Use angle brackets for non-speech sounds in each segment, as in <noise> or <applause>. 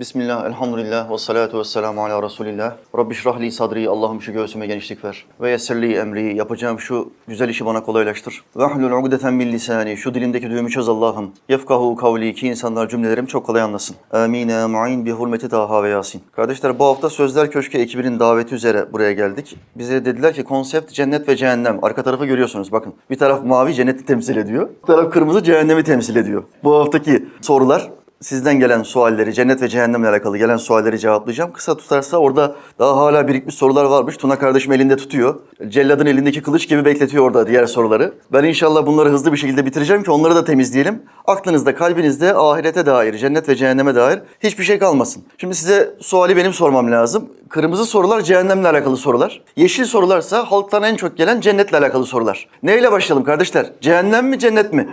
Bismillah, elhamdülillah, ve salatu ve selamu ala Resulillah. Rabbi şrahli sadri, Allah'ım şu göğsüme genişlik ver. Ve yessirli emri, yapacağım şu güzel işi bana kolaylaştır. Ve ahlul ugdeten min lisani, şu dilimdeki düğümü çöz Allah'ım. Yefkahu kavli, ki insanlar cümlelerimi çok kolay anlasın. Amine mu'in bi hurmeti Taha ve Yasin. Kardeşler bu hafta Sözler Köşkü ekibinin daveti üzere buraya geldik. Bize dediler ki konsept cennet ve cehennem. Arka tarafı görüyorsunuz bakın. Bir taraf mavi cenneti temsil ediyor. Bir taraf kırmızı cehennemi temsil ediyor. Bu haftaki sorular sizden gelen sualleri, cennet ve cehennemle alakalı gelen sualleri cevaplayacağım. Kısa tutarsa orada daha hala birikmiş sorular varmış. Tuna kardeşim elinde tutuyor. Celladın elindeki kılıç gibi bekletiyor orada diğer soruları. Ben inşallah bunları hızlı bir şekilde bitireceğim ki onları da temizleyelim. Aklınızda, kalbinizde ahirete dair, cennet ve cehenneme dair hiçbir şey kalmasın. Şimdi size suali benim sormam lazım. Kırmızı sorular cehennemle alakalı sorular. Yeşil sorularsa halktan en çok gelen cennetle alakalı sorular. Neyle başlayalım kardeşler? Cehennem mi, cennet mi?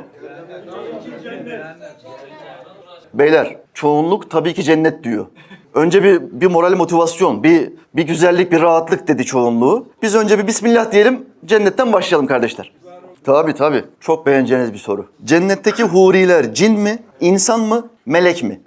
Beyler çoğunluk tabii ki cennet diyor. Önce bir, bir moral motivasyon, bir, bir güzellik, bir rahatlık dedi çoğunluğu. Biz önce bir bismillah diyelim, cennetten başlayalım kardeşler. Tabii tabii. Çok beğeneceğiniz bir soru. Cennetteki huriler cin mi, insan mı, melek mi?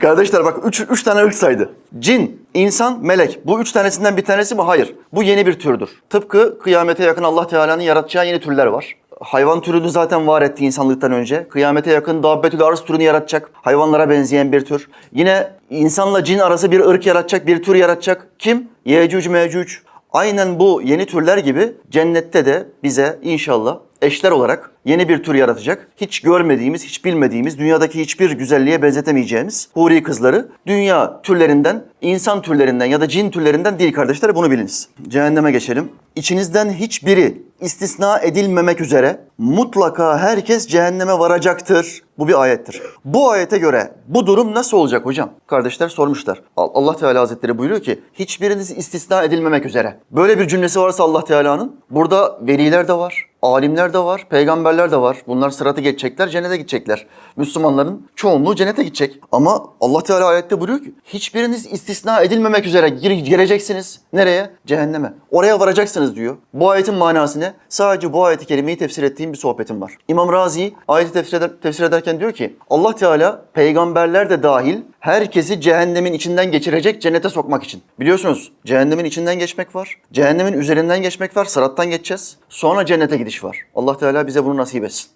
Kardeşler bak üç, üç tane ırk saydı. Cin, insan, melek. Bu üç tanesinden bir tanesi mi? Hayır. Bu yeni bir türdür. Tıpkı kıyamete yakın Allah Teala'nın yaratacağı yeni türler var. Hayvan türünü zaten var etti insanlıktan önce. Kıyamete yakın dabbetül arz türünü yaratacak. Hayvanlara benzeyen bir tür. Yine insanla cin arası bir ırk yaratacak, bir tür yaratacak. Kim? Yecüc mecüc. Aynen bu yeni türler gibi cennette de bize inşallah eşler olarak yeni bir tür yaratacak. Hiç görmediğimiz, hiç bilmediğimiz, dünyadaki hiçbir güzelliğe benzetemeyeceğimiz huri kızları dünya türlerinden, insan türlerinden ya da cin türlerinden değil kardeşler bunu biliniz. Cehenneme geçelim. İçinizden hiçbiri istisna edilmemek üzere mutlaka herkes cehenneme varacaktır. Bu bir ayettir. Bu ayete göre bu durum nasıl olacak hocam? Kardeşler sormuşlar. Al- Allah Teala Hazretleri buyuruyor ki hiçbiriniz istisna edilmemek üzere. Böyle bir cümlesi varsa Allah Teala'nın burada veliler de var. Alimler de var, peygamberler de var. Bunlar sıratı geçecekler, cennete gidecekler. Müslümanların çoğunluğu cennete gidecek. Ama Allah Teala ayette buyuruyor ki hiçbiriniz istisna edilmemek üzere gir- gireceksiniz. Nereye? Cehenneme. Oraya varacaksınız diyor. Bu ayetin manası ne? Sadece bu ayeti kerimeyi tefsir ettiğim bir sohbetim var. İmam Razi ayeti tefsir, eder- tefsir ederken diyor ki Allah Teala peygamberler de dahil herkesi cehennemin içinden geçirecek cennete sokmak için. Biliyorsunuz cehennemin içinden geçmek var. Cehennemin üzerinden geçmek var. Sırattan geçeceğiz. Sonra cennete gidiş var. Allah Teala bize bunu nasip etsin.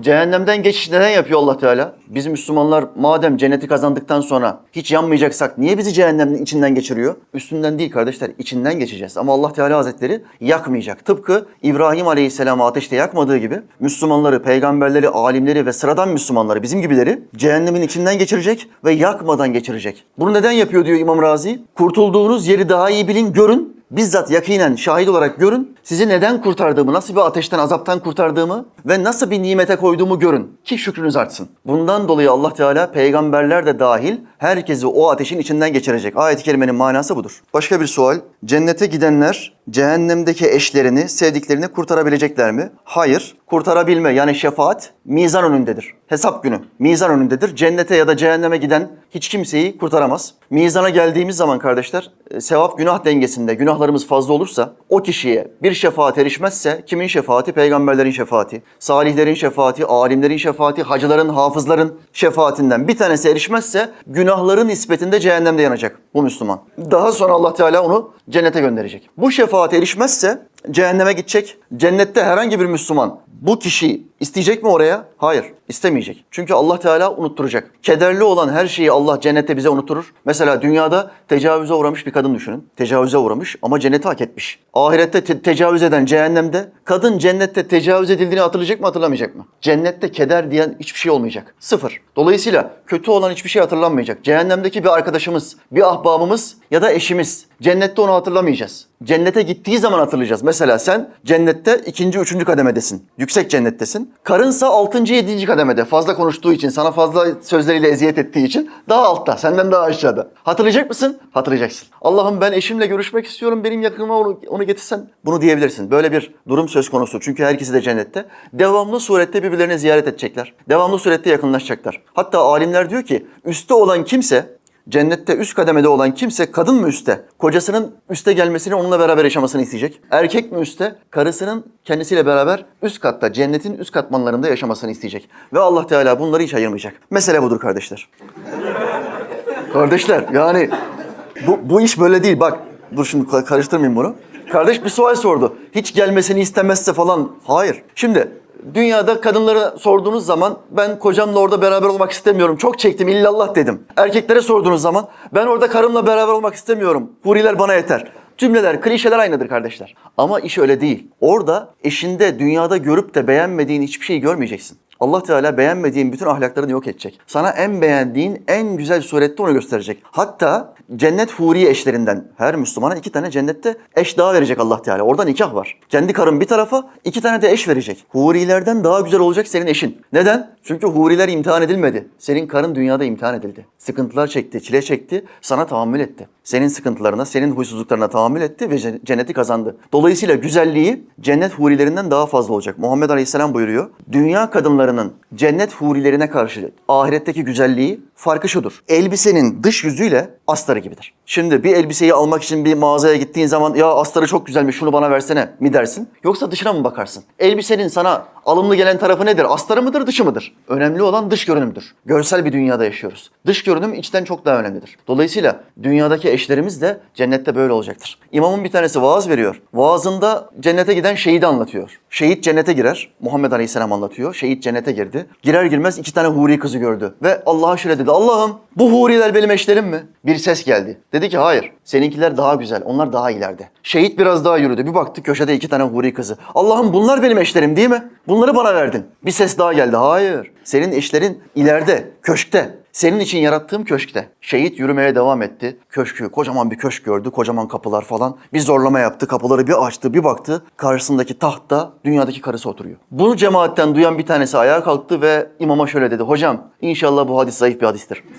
Cehennemden geçiş neden yapıyor Allah Teala? Biz Müslümanlar madem cenneti kazandıktan sonra hiç yanmayacaksak niye bizi cehennemin içinden geçiriyor? Üstünden değil kardeşler, içinden geçeceğiz. Ama Allah Teala Hazretleri yakmayacak. Tıpkı İbrahim Aleyhisselam'ı ateşte yakmadığı gibi Müslümanları, peygamberleri, alimleri ve sıradan Müslümanları bizim gibileri cehennemin içinden geçirecek ve yakmadan geçirecek. Bunu neden yapıyor diyor İmam Razi? Kurtulduğunuz yeri daha iyi bilin, görün bizzat yakinen şahit olarak görün. Sizi neden kurtardığımı, nasıl bir ateşten, azaptan kurtardığımı ve nasıl bir nimete koyduğumu görün ki şükrünüz artsın. Bundan dolayı Allah Teala peygamberler de dahil herkesi o ateşin içinden geçirecek. Ayet-i kerimenin manası budur. Başka bir sual. Cennete gidenler cehennemdeki eşlerini, sevdiklerini kurtarabilecekler mi? Hayır. Kurtarabilme yani şefaat mizan önündedir. Hesap günü mizan önündedir. Cennete ya da cehenneme giden hiç kimseyi kurtaramaz. Mizana geldiğimiz zaman kardeşler e, sevap günah dengesinde günahlarımız fazla olursa o kişiye bir şefaat erişmezse kimin şefaati? Peygamberlerin şefaati, salihlerin şefaati, alimlerin şefaati, hacıların, hafızların şefaatinden bir tanesi erişmezse günahların nispetinde cehennemde yanacak bu Müslüman. Daha sonra Allah Teala onu cennete gönderecek. Bu şefaat erişmezse cehenneme gidecek. Cennette herhangi bir Müslüman bu kişiyi isteyecek mi oraya? Hayır, istemeyecek. Çünkü Allah Teala unutturacak. Kederli olan her şeyi Allah cennette bize unutturur. Mesela dünyada tecavüze uğramış bir kadın düşünün. Tecavüze uğramış ama cenneti hak etmiş. Ahirette te- tecavüz eden cehennemde kadın cennette tecavüz edildiğini hatırlayacak mı hatırlamayacak mı? Cennette keder diyen hiçbir şey olmayacak. Sıfır. Dolayısıyla kötü olan hiçbir şey hatırlanmayacak. Cehennemdeki bir arkadaşımız, bir ahbabımız ya da eşimiz. Cennette onu hatırlamayacağız. Cennete gittiği zaman hatırlayacağız. Mesela sen cennette ikinci, üçüncü kademedesin. Yüksek cennettesin. Karınsa altıncı, yedinci kademede. Fazla konuştuğu için, sana fazla sözleriyle eziyet ettiği için daha altta, senden daha aşağıda. Hatırlayacak mısın? Hatırlayacaksın. Allah'ım ben eşimle görüşmek istiyorum, benim yakınıma onu, onu getirsen. Bunu diyebilirsin. Böyle bir durum söz konusu. Çünkü herkesi de cennette. Devamlı surette birbirlerini ziyaret edecekler. Devamlı surette yakınlaşacaklar. Hatta alimler diyor ki, üstte olan kimse Cennette üst kademede olan kimse kadın mı üstte? Kocasının üste gelmesini onunla beraber yaşamasını isteyecek. Erkek mi üstte? Karısının kendisiyle beraber üst katta, cennetin üst katmanlarında yaşamasını isteyecek. Ve Allah Teala bunları hiç ayırmayacak. Mesele budur kardeşler. Kardeşler yani bu, bu iş böyle değil. Bak dur şimdi ka- karıştırmayayım bunu. Kardeş bir sual sordu. Hiç gelmesini istemezse falan. Hayır. Şimdi dünyada kadınlara sorduğunuz zaman ben kocamla orada beraber olmak istemiyorum. Çok çektim illallah dedim. Erkeklere sorduğunuz zaman ben orada karımla beraber olmak istemiyorum. Huriler bana yeter. Cümleler, klişeler aynıdır kardeşler. Ama iş öyle değil. Orada eşinde dünyada görüp de beğenmediğin hiçbir şeyi görmeyeceksin. Allah Teala beğenmediğin bütün ahlaklarını yok edecek. Sana en beğendiğin en güzel surette onu gösterecek. Hatta cennet huri eşlerinden her Müslümana iki tane cennette eş daha verecek Allah Teala. Orada nikah var. Kendi karın bir tarafa iki tane de eş verecek. Hurilerden daha güzel olacak senin eşin. Neden? Çünkü huriler imtihan edilmedi. Senin karın dünyada imtihan edildi. Sıkıntılar çekti, çile çekti, sana tahammül etti. Senin sıkıntılarına, senin huysuzluklarına tahammül etti ve ce- cenneti kazandı. Dolayısıyla güzelliği cennet hurilerinden daha fazla olacak. Muhammed Aleyhisselam buyuruyor. Dünya kadınlarının cennet hurilerine karşı ahiretteki güzelliği farkı şudur. Elbisenin dış yüzüyle astarı gibidir. Şimdi bir elbiseyi almak için bir mağazaya gittiğin zaman ya astarı çok güzelmiş şunu bana versene mi dersin? Yoksa dışına mı bakarsın? Elbisenin sana alımlı gelen tarafı nedir? Astarı mıdır dışı mıdır? Önemli olan dış görünümdür. Görsel bir dünyada yaşıyoruz. Dış görünüm içten çok daha önemlidir. Dolayısıyla dünyadaki eşlerimiz de cennette böyle olacaktır. İmamın bir tanesi vaaz veriyor. Vaazında cennete giden şehidi anlatıyor. Şehit cennete girer. Muhammed Aleyhisselam anlatıyor. Şehit cennete girdi. Girer girmez iki tane huri kızı gördü. Ve Allah'a şöyle dedi. Allah'ım bu huriler benim eşlerim mi? Bir ses geldi. Dedi ki hayır. Seninkiler daha güzel. Onlar daha ileride. Şehit biraz daha yürüdü. Bir baktı köşede iki tane huri kızı. Allah'ım bunlar benim eşlerim değil mi? Bunları bana verdin. Bir ses daha geldi. Hayır. Senin eşlerin ileride, köşkte. Senin için yarattığım köşkte. Şehit yürümeye devam etti. Köşkü, kocaman bir köşk gördü. Kocaman kapılar falan. Bir zorlama yaptı. Kapıları bir açtı, bir baktı. Karşısındaki tahtta dünyadaki karısı oturuyor. Bunu cemaatten duyan bir tanesi ayağa kalktı ve imama şöyle dedi. Hocam inşallah bu hadis zayıf bir hadistir. <laughs>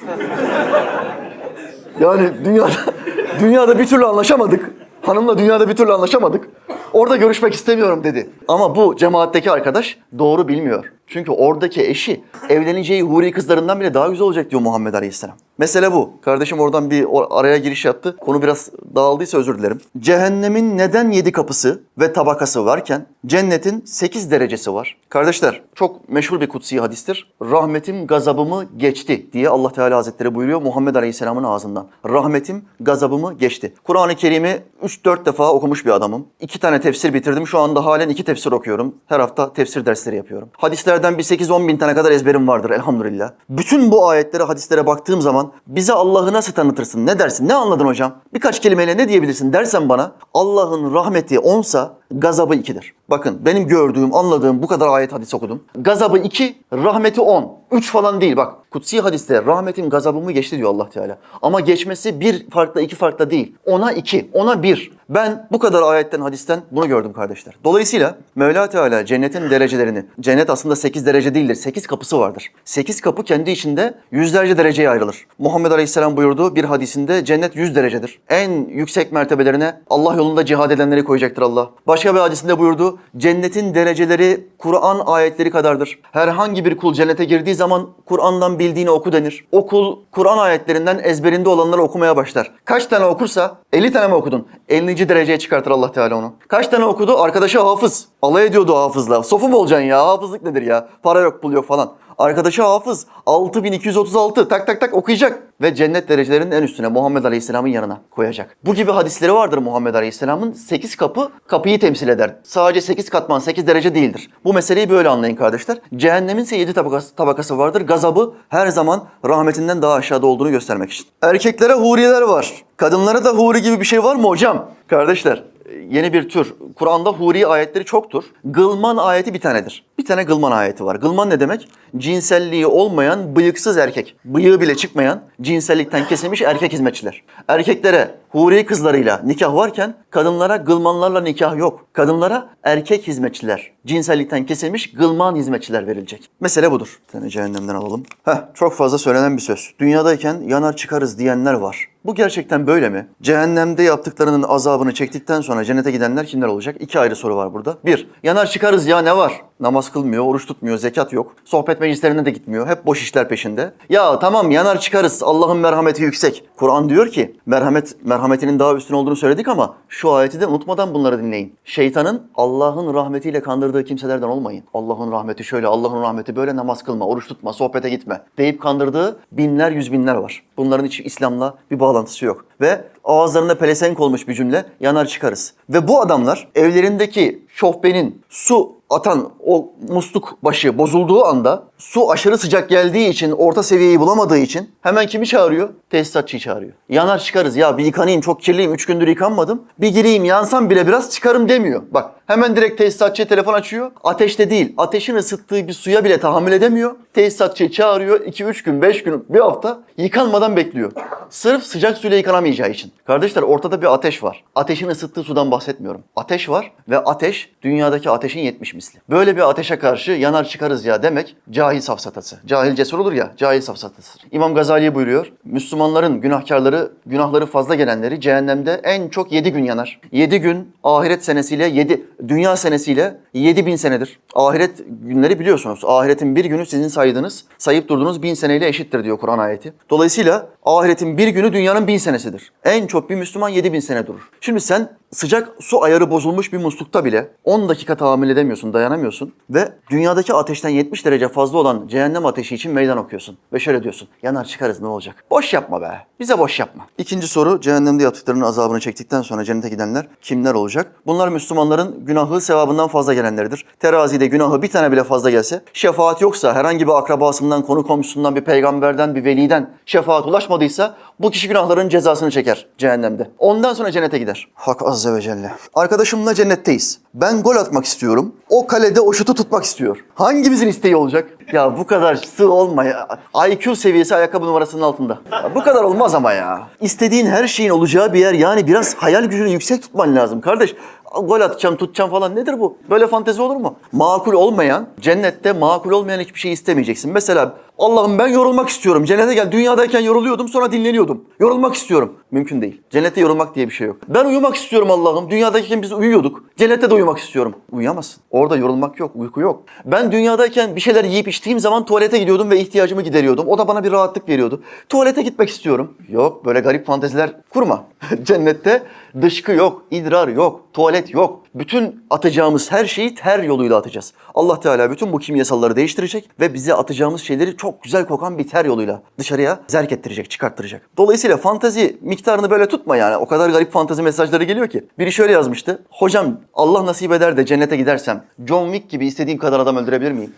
Yani dünyada <laughs> dünyada bir türlü anlaşamadık. Hanımla dünyada bir türlü anlaşamadık. Orada görüşmek istemiyorum dedi. Ama bu cemaatteki arkadaş doğru bilmiyor. Çünkü oradaki eşi evleneceği huri kızlarından bile daha güzel olacak diyor Muhammed Aleyhisselam. Mesele bu. Kardeşim oradan bir araya giriş yaptı. Konu biraz dağıldıysa özür dilerim. Cehennemin neden yedi kapısı ve tabakası varken cennetin sekiz derecesi var? Kardeşler çok meşhur bir kutsi hadistir. Rahmetim gazabımı geçti diye Allah Teala Hazretleri buyuruyor Muhammed Aleyhisselam'ın ağzından. Rahmetim gazabımı geçti. Kur'an-ı Kerim'i 3-4 defa okumuş bir adamım. İki tane tefsir bitirdim. Şu anda halen iki tefsir okuyorum. Her hafta tefsir dersleri yapıyorum. Hadislerden bir 8-10 bin tane kadar ezberim vardır elhamdülillah. Bütün bu ayetlere, hadislere baktığım zaman bize Allah'ı nasıl tanıtırsın? Ne dersin? Ne anladın hocam? Birkaç kelimeyle ne diyebilirsin dersen bana Allah'ın rahmeti onsa gazabı ikidir. Bakın benim gördüğüm, anladığım bu kadar ayet hadis okudum. Gazabı iki, rahmeti on. Üç falan değil bak. Kutsi hadiste rahmetin gazabımı geçti diyor Allah Teala. Ama geçmesi bir farkla iki farkla değil. Ona iki, ona bir. Ben bu kadar ayetten, hadisten bunu gördüm kardeşler. Dolayısıyla Mevla Teala cennetin derecelerini, cennet aslında 8 derece değildir, 8 kapısı vardır. 8 kapı kendi içinde yüzlerce dereceye ayrılır. Muhammed Aleyhisselam buyurduğu bir hadisinde cennet 100 derecedir. En yüksek mertebelerine Allah yolunda cihad edenleri koyacaktır Allah. Başka bir hadisinde buyurdu, cennetin dereceleri Kur'an ayetleri kadardır. Herhangi bir kul cennete girdiği zaman Kur'an'dan bildiğini oku denir. O kul Kur'an ayetlerinden ezberinde olanları okumaya başlar. Kaç tane okursa 50 tane mi okudun? 50. dereceye çıkartır Allah Teala onu. Kaç tane okudu? Arkadaşı hafız. Alay ediyordu hafızla. Sofu mu olacaksın ya? Hafızlık nedir ya? Para yok pul yok falan. Arkadaşı hafız 6236 tak tak tak okuyacak ve cennet derecelerinin en üstüne Muhammed Aleyhisselam'ın yanına koyacak. Bu gibi hadisleri vardır Muhammed Aleyhisselam'ın. 8 kapı kapıyı temsil eder. Sadece 8 katman 8 derece değildir. Bu meseleyi böyle anlayın kardeşler. Cehennemin ise 7 tabakası, tabakası vardır. Gazabı her zaman rahmetinden daha aşağıda olduğunu göstermek için. Erkeklere huriyeler var. Kadınlara da huri gibi bir şey var mı hocam? Kardeşler yeni bir tür. Kur'an'da huri ayetleri çoktur. Gılman ayeti bir tanedir. Bir tane gılman ayeti var. Gılman ne demek? Cinselliği olmayan bıyıksız erkek. Bıyığı bile çıkmayan cinsellikten kesilmiş erkek hizmetçiler. Erkeklere huri kızlarıyla nikah varken kadınlara gılmanlarla nikah yok. Kadınlara erkek hizmetçiler, cinsellikten kesilmiş gılman hizmetçiler verilecek. Mesele budur. Bir tane cehennemden alalım. Heh, çok fazla söylenen bir söz. Dünyadayken yanar çıkarız diyenler var. Bu gerçekten böyle mi? Cehennemde yaptıklarının azabını çektikten sonra cennete gidenler kimler olacak? İki ayrı soru var burada. Bir, yanar çıkarız ya ne var? Namaz kılmıyor, oruç tutmuyor, zekat yok. Sohbet meclislerine de gitmiyor. Hep boş işler peşinde. Ya tamam yanar çıkarız. Allah'ın merhameti yüksek. Kur'an diyor ki merhamet merhametinin daha üstün olduğunu söyledik ama şu ayeti de unutmadan bunları dinleyin. Şeytanın Allah'ın rahmetiyle kandırdığı kimselerden olmayın. Allah'ın rahmeti şöyle, Allah'ın rahmeti böyle namaz kılma, oruç tutma, sohbete gitme deyip kandırdığı binler yüz binler var. Bunların hiç İslam'la bir bağlantısı yok. Ve ağızlarında pelesenk olmuş bir cümle yanar çıkarız. Ve bu adamlar evlerindeki şofbenin su atan o musluk başı bozulduğu anda su aşırı sıcak geldiği için orta seviyeyi bulamadığı için hemen kimi çağırıyor? Tesisatçıyı çağırıyor. Yanar çıkarız ya bir yıkanayım çok kirliyim 3 gündür yıkanmadım. Bir gireyim yansam bile biraz çıkarım demiyor. Bak hemen direkt tesisatçıya telefon açıyor. Ateşte değil ateşin ısıttığı bir suya bile tahammül edemiyor. Tesisatçıyı çağırıyor 2-3 gün 5 gün bir hafta yıkanmadan bekliyor. Sırf sıcak suyla yıkanamayacağı için. Kardeşler ortada bir ateş var. Ateşin ısıttığı sudan bahsetmiyorum. Ateş var ve ateş dünyadaki ateşin 70 misli. Böyle bir ateşe karşı yanar çıkarız ya demek cahil safsatası. Cahil cesur olur ya cahil safsatası. İmam Gazali buyuruyor. Müslümanların günahkarları, günahları fazla gelenleri cehennemde en çok 7 gün yanar. 7 gün ahiret senesiyle 7, dünya senesiyle 7 bin senedir. Ahiret günleri biliyorsunuz. Ahiretin bir günü sizin saydığınız, sayıp durduğunuz bin seneyle eşittir diyor Kur'an ayeti. Dolayısıyla ahiretin bir günü dünyanın bin senesidir. En çok bir Müslüman 7 bin sene durur. Şimdi sen sıcak su ayarı bozulmuş bir muslukta bile 10 dakika tahammül edemiyorsun, dayanamıyorsun ve dünyadaki ateşten 70 derece fazla olan cehennem ateşi için meydan okuyorsun. Ve şöyle diyorsun, yanar çıkarız ne olacak? Boş yapma be, bize boş yapma. İkinci soru, cehennemde yattıklarının azabını çektikten sonra cennete gidenler kimler olacak? Bunlar Müslümanların günahı sevabından fazla gelenleridir. Terazide günahı bir tane bile fazla gelse, şefaat yoksa, herhangi bir akrabasından, konu komşusundan, bir peygamberden, bir veliden şefaat ulaşmadıysa bu kişi günahların cezasını çeker cehennemde. Ondan sonra cennete gider. Hak Azze ve Celle. Arkadaşımla cennetteyiz. Ben gol atmak istiyorum. O kalede o şutu tutmak istiyor. Hangimizin isteği olacak? Ya bu kadar sığ olma ya. IQ seviyesi ayakkabı numarasının altında. Ya bu kadar olmaz ama ya. İstediğin her şeyin olacağı bir yer yani biraz hayal gücünü yüksek tutman lazım kardeş. Gol atacağım, tutacağım falan nedir bu? Böyle fantezi olur mu? Makul olmayan, cennette makul olmayan hiçbir şey istemeyeceksin. Mesela Allah'ım ben yorulmak istiyorum. Cennete gel. Dünyadayken yoruluyordum sonra dinleniyordum. Yorulmak istiyorum. Mümkün değil. Cennette yorulmak diye bir şey yok. Ben uyumak istiyorum Allah'ım. Dünyadayken biz uyuyorduk. Cennette de uyumak istiyorum. Uyuyamazsın. Orada yorulmak yok, uyku yok. Ben dünyadayken bir şeyler yiyip içtiğim zaman tuvalete gidiyordum ve ihtiyacımı gideriyordum. O da bana bir rahatlık veriyordu. Tuvalete gitmek istiyorum. Yok böyle garip fanteziler kurma. <laughs> Cennette dışkı yok, idrar yok, tuvalet yok. Bütün atacağımız her şeyi ter yoluyla atacağız. Allah Teala bütün bu kimyasalları değiştirecek ve bize atacağımız şeyleri çok güzel kokan bir ter yoluyla dışarıya zerk ettirecek, çıkarttıracak. Dolayısıyla fantezi miktarını böyle tutma yani. O kadar garip fantezi mesajları geliyor ki. Biri şöyle yazmıştı. Hocam Allah nasip eder de cennete gidersem John Wick gibi istediğim kadar adam öldürebilir miyim?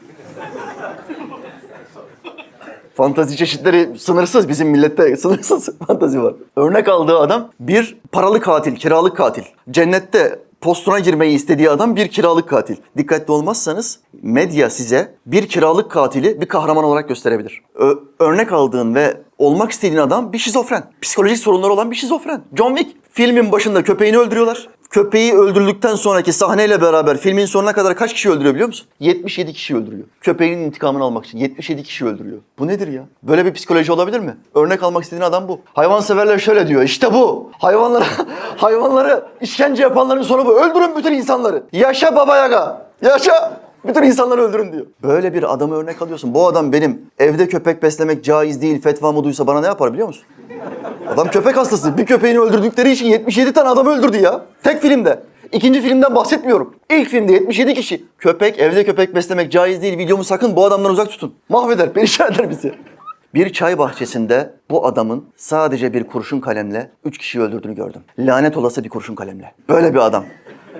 Fantazi çeşitleri sınırsız bizim millette <laughs> sınırsız fantazi var. Örnek aldığı adam bir paralı katil, kiralık katil. Cennette postuna girmeyi istediği adam bir kiralık katil. Dikkatli olmazsanız medya size bir kiralık katili bir kahraman olarak gösterebilir. Ö- örnek aldığın ve olmak istediğin adam bir şizofren. Psikolojik sorunları olan bir şizofren. John Wick filmin başında köpeğini öldürüyorlar. Köpeği öldürdükten sonraki sahneyle beraber filmin sonuna kadar kaç kişi öldürüyor biliyor musun? 77 kişi öldürüyor. Köpeğinin intikamını almak için 77 kişi öldürüyor. Bu nedir ya? Böyle bir psikoloji olabilir mi? Örnek almak istediğin adam bu. Hayvanseverler şöyle diyor. İşte bu. Hayvanlara <laughs> hayvanları işkence yapanların sonu bu. Öldürün bütün insanları. Yaşa baba yaga. Yaşa. Bütün insanları öldürün diyor. Böyle bir adamı örnek alıyorsun. Bu adam benim evde köpek beslemek caiz değil fetvamı duysa bana ne yapar biliyor musun? Adam köpek hastası. Bir köpeğini öldürdükleri için 77 tane adam öldürdü ya. Tek filmde. İkinci filmden bahsetmiyorum. İlk filmde 77 kişi. Köpek, evde köpek beslemek caiz değil. Videomu sakın bu adamdan uzak tutun. Mahveder, perişan eder bizi. Bir çay bahçesinde bu adamın sadece bir kurşun kalemle 3 kişiyi öldürdüğünü gördüm. Lanet olası bir kurşun kalemle. Böyle bir adam.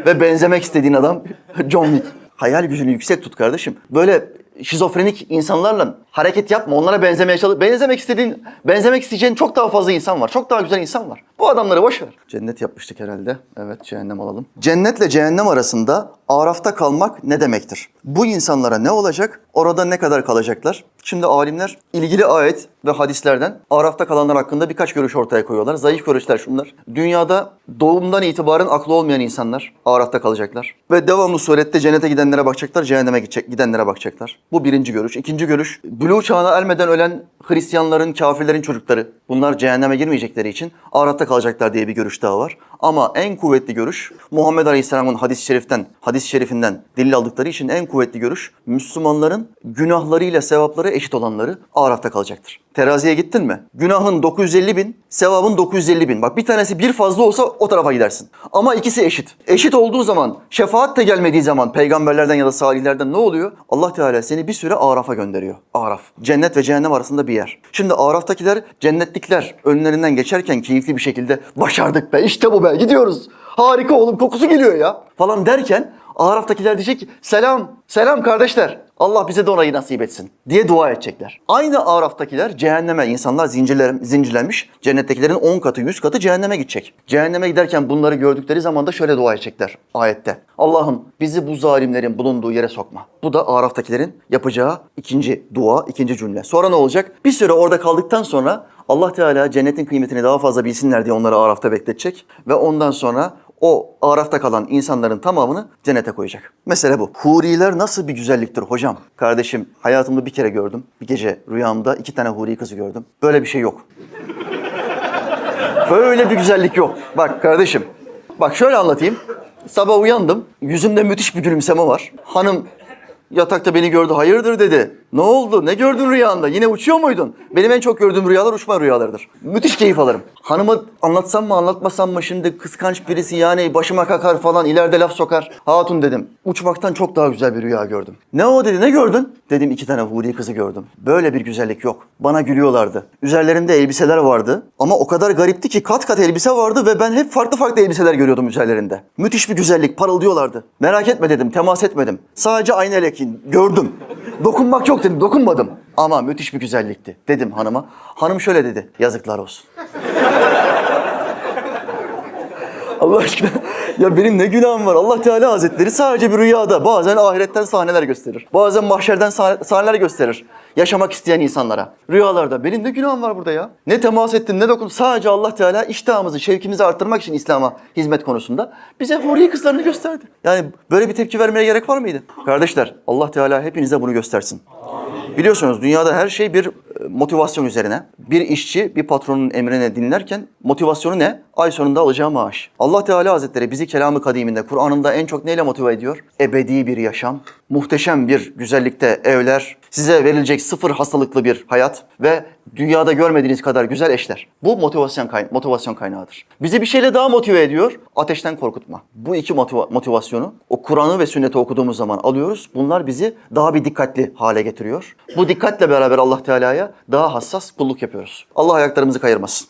Ve benzemek istediğin adam <laughs> John Wick. Hayal gücünü yüksek tut kardeşim. Böyle şizofrenik insanlarla hareket yapma. Onlara benzemeye çalış. Benzemek istediğin, benzemek isteyeceğin çok daha fazla insan var. Çok daha güzel insan var. Bu adamları boş ver. Cennet yapmıştık herhalde. Evet, cehennem alalım. Cennetle cehennem arasında arafta kalmak ne demektir? Bu insanlara ne olacak? Orada ne kadar kalacaklar? Şimdi alimler ilgili ayet ve hadislerden arafta kalanlar hakkında birkaç görüş ortaya koyuyorlar. Zayıf görüşler şunlar. Dünyada doğumdan itibaren aklı olmayan insanlar arafta kalacaklar. Ve devamlı surette cennete gidenlere bakacaklar, cehenneme gidenlere bakacaklar. Bu birinci görüş. İkinci görüş, Buluğ çağına ermeden ölen Hristiyanların, kafirlerin çocukları. Bunlar cehenneme girmeyecekleri için ahirette kalacaklar diye bir görüş daha var. Ama en kuvvetli görüş Muhammed Aleyhisselam'ın hadis-i şeriften, hadis-i şerifinden delil aldıkları için en kuvvetli görüş Müslümanların günahlarıyla sevapları eşit olanları ahirette kalacaktır. Teraziye gittin mi? Günahın 950 bin, sevabın 950 bin. Bak bir tanesi bir fazla olsa o tarafa gidersin. Ama ikisi eşit. Eşit olduğu zaman, şefaat de gelmediği zaman peygamberlerden ya da salihlerden ne oluyor? Allah Teala seni bir süre Araf'a gönderiyor. Araf. Cennet ve cehennem arasında bir yer. Şimdi Araf'takiler cennetlikler önlerinden geçerken keyifli bir şekilde başardık be işte bu be gidiyoruz. Harika oğlum kokusu geliyor ya falan derken Araf'takiler diyecek ki selam, selam kardeşler. Allah bize de orayı nasip etsin diye dua edecekler. Aynı Araf'takiler cehenneme, insanlar zincirler, zincirlenmiş. Cennettekilerin 10 katı, 100 katı cehenneme gidecek. Cehenneme giderken bunları gördükleri zaman da şöyle dua edecekler ayette. Allah'ım bizi bu zalimlerin bulunduğu yere sokma. Bu da Araf'takilerin yapacağı ikinci dua, ikinci cümle. Sonra ne olacak? Bir süre orada kaldıktan sonra Allah Teala cennetin kıymetini daha fazla bilsinler diye onları Araf'ta bekletecek. Ve ondan sonra o Araf'ta kalan insanların tamamını cennete koyacak. Mesele bu. Huriler nasıl bir güzelliktir hocam? Kardeşim hayatımda bir kere gördüm. Bir gece rüyamda iki tane huri kızı gördüm. Böyle bir şey yok. <laughs> Böyle bir güzellik yok. Bak kardeşim. Bak şöyle anlatayım. Sabah uyandım. Yüzümde müthiş bir gülümseme var. Hanım yatakta beni gördü. Hayırdır dedi. Ne oldu? Ne gördün rüyanda? Yine uçuyor muydun? Benim en çok gördüğüm rüyalar uçma rüyalarıdır. Müthiş keyif alırım. Hanıma anlatsam mı anlatmasam mı şimdi kıskanç birisi yani başıma kakar falan ileride laf sokar. Hatun dedim. Uçmaktan çok daha güzel bir rüya gördüm. Ne o dedi ne gördün? Dedim iki tane huri kızı gördüm. Böyle bir güzellik yok. Bana gülüyorlardı. Üzerlerinde elbiseler vardı. Ama o kadar garipti ki kat kat elbise vardı ve ben hep farklı farklı elbiseler görüyordum üzerlerinde. Müthiş bir güzellik parıldıyorlardı. Merak etme dedim temas etmedim. Sadece aynı elekin gördüm. Dokunmak yok dedim dokunmadım. Ama müthiş bir güzellikti dedim hanıma. Hanım şöyle dedi yazıklar olsun. <laughs> Allah aşkına ya benim ne günahım var Allah Teala Hazretleri sadece bir rüyada bazen ahiretten sahneler gösterir. Bazen mahşerden sah- sahneler gösterir. Yaşamak isteyen insanlara. Rüyalarda benim ne günahım var burada ya. Ne temas ettim ne dokun. Sadece Allah Teala iştahımızı, şevkimizi arttırmak için İslam'a hizmet konusunda bize huriye kızlarını gösterdi. Yani böyle bir tepki vermeye gerek var mıydı? Kardeşler Allah Teala hepinize bunu göstersin. Biliyorsunuz dünyada her şey bir e, motivasyon üzerine. Bir işçi bir patronun emrine dinlerken motivasyonu ne? Ay sonunda alacağı maaş. Allah Teala Hazretleri bizi kelamı kadiminde, Kur'an'ında en çok neyle motive ediyor? Ebedi bir yaşam, muhteşem bir güzellikte evler, size verilecek sıfır hastalıklı bir hayat ve dünyada görmediğiniz kadar güzel eşler. Bu motivasyon, kay- motivasyon kaynağıdır. Bizi bir şeyle daha motive ediyor, ateşten korkutma. Bu iki motiva- motivasyonu o Kur'an'ı ve sünneti okuduğumuz zaman alıyoruz. Bunlar bizi daha bir dikkatli hale getiriyor. Bu dikkatle beraber Allah Teala'ya daha hassas kulluk yapıyoruz. Allah ayaklarımızı kayırmasın.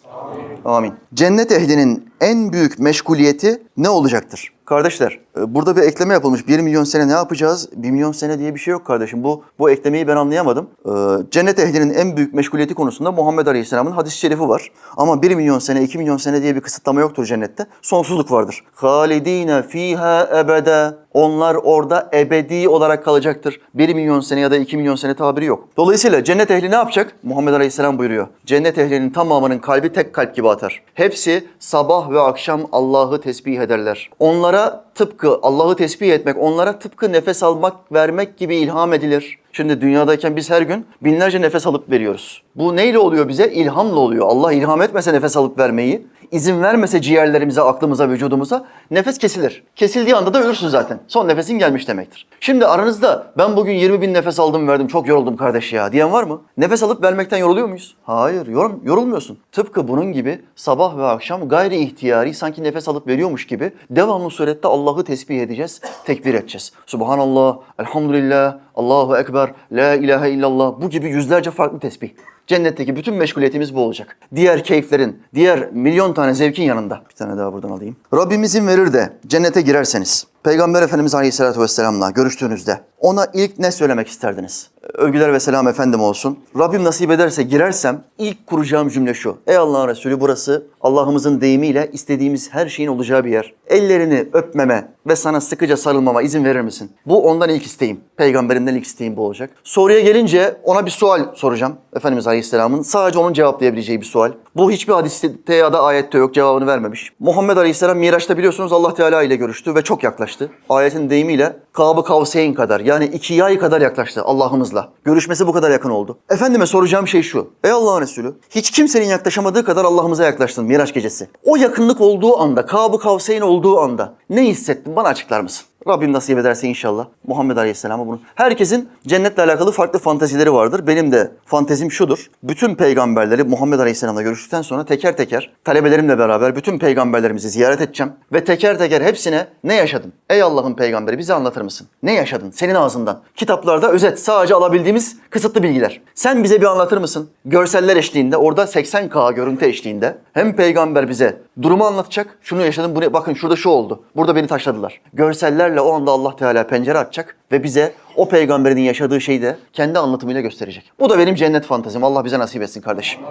Amin. Cennet ehlinin en büyük meşguliyeti ne olacaktır? Kardeşler, burada bir ekleme yapılmış. 1 milyon sene ne yapacağız? 1 milyon sene diye bir şey yok kardeşim. Bu bu eklemeyi ben anlayamadım. E, Cennet ehlinin en büyük meşguliyeti konusunda Muhammed Aleyhisselam'ın hadis-i şerifi var. Ama 1 milyon sene, 2 milyon sene diye bir kısıtlama yoktur cennette. Sonsuzluk vardır. Halidine fiha ebede. Onlar orada ebedi olarak kalacaktır. 1 milyon sene ya da 2 milyon sene tabiri yok. Dolayısıyla cennet ehli ne yapacak? Muhammed Aleyhisselam buyuruyor. Cennet ehlinin tamamının kalbi tek kalp gibi atar. Hepsi sabah ve akşam Allah'ı tesbih ederler. Onlara tıpkı Allah'ı tesbih etmek, onlara tıpkı nefes almak, vermek gibi ilham edilir. Şimdi dünyadayken biz her gün binlerce nefes alıp veriyoruz. Bu neyle oluyor bize? İlhamla oluyor. Allah ilham etmese nefes alıp vermeyi, izin vermese ciğerlerimize, aklımıza, vücudumuza nefes kesilir. Kesildiği anda da ölürsün zaten. Son nefesin gelmiş demektir. Şimdi aranızda ben bugün 20 bin nefes aldım verdim çok yoruldum kardeş ya diyen var mı? Nefes alıp vermekten yoruluyor muyuz? Hayır yorum, yorulmuyorsun. Tıpkı bunun gibi sabah ve akşam gayri ihtiyari sanki nefes alıp veriyormuş gibi devamlı surette Allah'ı tesbih edeceğiz, tekbir edeceğiz. Subhanallah, elhamdülillah, Allahu Ekber, La ilahe illallah bu gibi yüzlerce farklı tesbih. Cennetteki bütün meşguliyetimiz bu olacak. Diğer keyiflerin, diğer milyon tane zevkin yanında. Bir tane daha buradan alayım. Rabbim izin verir de cennete girerseniz, Peygamber Efendimiz Aleyhisselatü Vesselam'la görüştüğünüzde ona ilk ne söylemek isterdiniz? Övgüler ve selam efendim olsun. Rabbim nasip ederse girersem ilk kuracağım cümle şu. Ey Allah'ın Resulü burası Allah'ımızın deyimiyle istediğimiz her şeyin olacağı bir yer. Ellerini öpmeme ve sana sıkıca sarılmama izin verir misin? Bu ondan ilk isteğim. Peygamberimden ilk isteğim bu olacak. Soruya gelince ona bir sual soracağım. Efendimiz Aleyhisselam'ın sadece onun cevaplayabileceği bir sual. Bu hiçbir hadiste ya da ayette yok cevabını vermemiş. Muhammed Aleyhisselam Miraç'ta biliyorsunuz Allah Teala ile görüştü ve çok yaklaştı. Yaklaştı. Ayetin deyimiyle Kab-ı Kavseyn kadar yani iki yay kadar yaklaştı Allah'ımızla. Görüşmesi bu kadar yakın oldu. Efendime soracağım şey şu. Ey Allah'ın Resulü hiç kimsenin yaklaşamadığı kadar Allah'ımıza yaklaştın Miraç gecesi. O yakınlık olduğu anda, Kab-ı Kavseyn olduğu anda ne hissettin bana açıklar mısın? Rabbim nasip ederse inşallah Muhammed Aleyhisselam'a bunu. Herkesin cennetle alakalı farklı fantezileri vardır. Benim de fantezim şudur. Bütün peygamberleri Muhammed Aleyhisselam'la görüştükten sonra teker teker talebelerimle beraber bütün peygamberlerimizi ziyaret edeceğim. Ve teker teker hepsine ne yaşadın? Ey Allah'ın peygamberi bize anlatır mısın? Ne yaşadın? Senin ağzından. Kitaplarda özet sadece alabildiğimiz kısıtlı bilgiler. Sen bize bir anlatır mısın? Görseller eşliğinde orada 80K görüntü eşliğinde hem peygamber bize durumu anlatacak. Şunu yaşadım, bunu bakın şurada şu oldu. Burada beni taşladılar. Görsellerle o anda Allah Teala pencere açacak ve bize o peygamberin yaşadığı şeyi de kendi anlatımıyla gösterecek. Bu da benim cennet fantezim. Allah bize nasip etsin kardeşim.